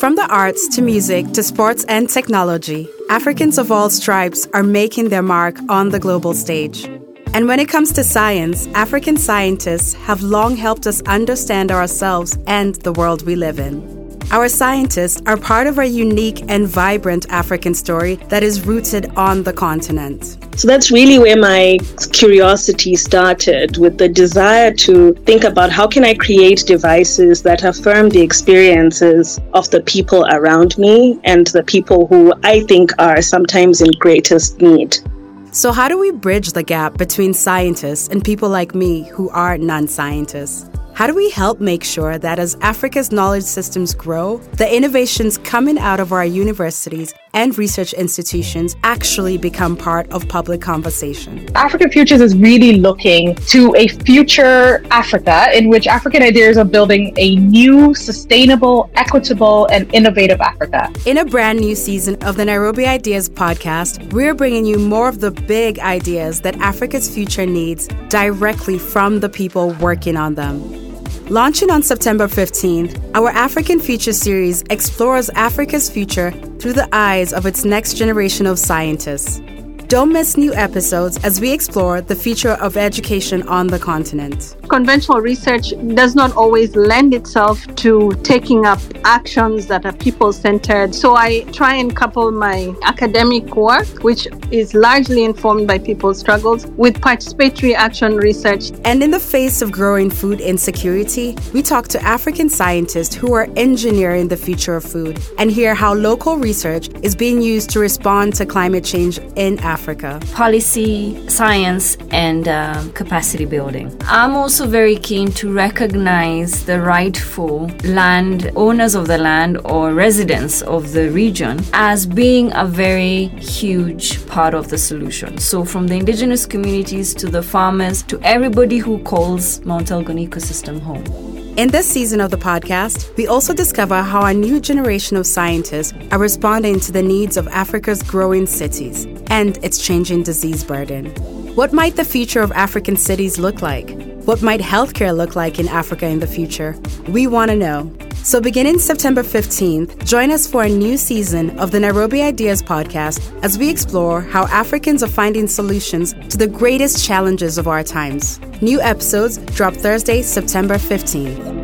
From the arts to music to sports and technology, Africans of all stripes are making their mark on the global stage. And when it comes to science, African scientists have long helped us understand ourselves and the world we live in. Our scientists are part of our unique and vibrant African story that is rooted on the continent. So that's really where my curiosity started with the desire to think about how can I create devices that affirm the experiences of the people around me and the people who I think are sometimes in greatest need. So, how do we bridge the gap between scientists and people like me who are non scientists? How do we help make sure that as Africa's knowledge systems grow, the innovations coming out of our universities and research institutions actually become part of public conversation. Africa Futures is really looking to a future Africa in which African ideas are building a new, sustainable, equitable, and innovative Africa. In a brand new season of the Nairobi Ideas podcast, we're bringing you more of the big ideas that Africa's future needs directly from the people working on them. Launching on September 15th, our African Future series explores Africa's future through the eyes of its next generation of scientists. Don't miss new episodes as we explore the future of education on the continent. Conventional research does not always lend itself to taking up actions that are people centered. So I try and couple my academic work, which is largely informed by people's struggles, with participatory action research. And in the face of growing food insecurity, we talk to African scientists who are engineering the future of food and hear how local research is being used to respond to climate change in Africa. Africa? Policy, science, and uh, capacity building. I'm also very keen to recognize the rightful land owners of the land or residents of the region as being a very huge part of the solution. So, from the indigenous communities to the farmers to everybody who calls Mount Elgon ecosystem home. In this season of the podcast, we also discover how a new generation of scientists are responding to the needs of Africa's growing cities and its changing disease burden. What might the future of African cities look like? What might healthcare look like in Africa in the future? We want to know. So, beginning September 15th, join us for a new season of the Nairobi Ideas podcast as we explore how Africans are finding solutions to the greatest challenges of our times. New episodes drop Thursday, September 15th.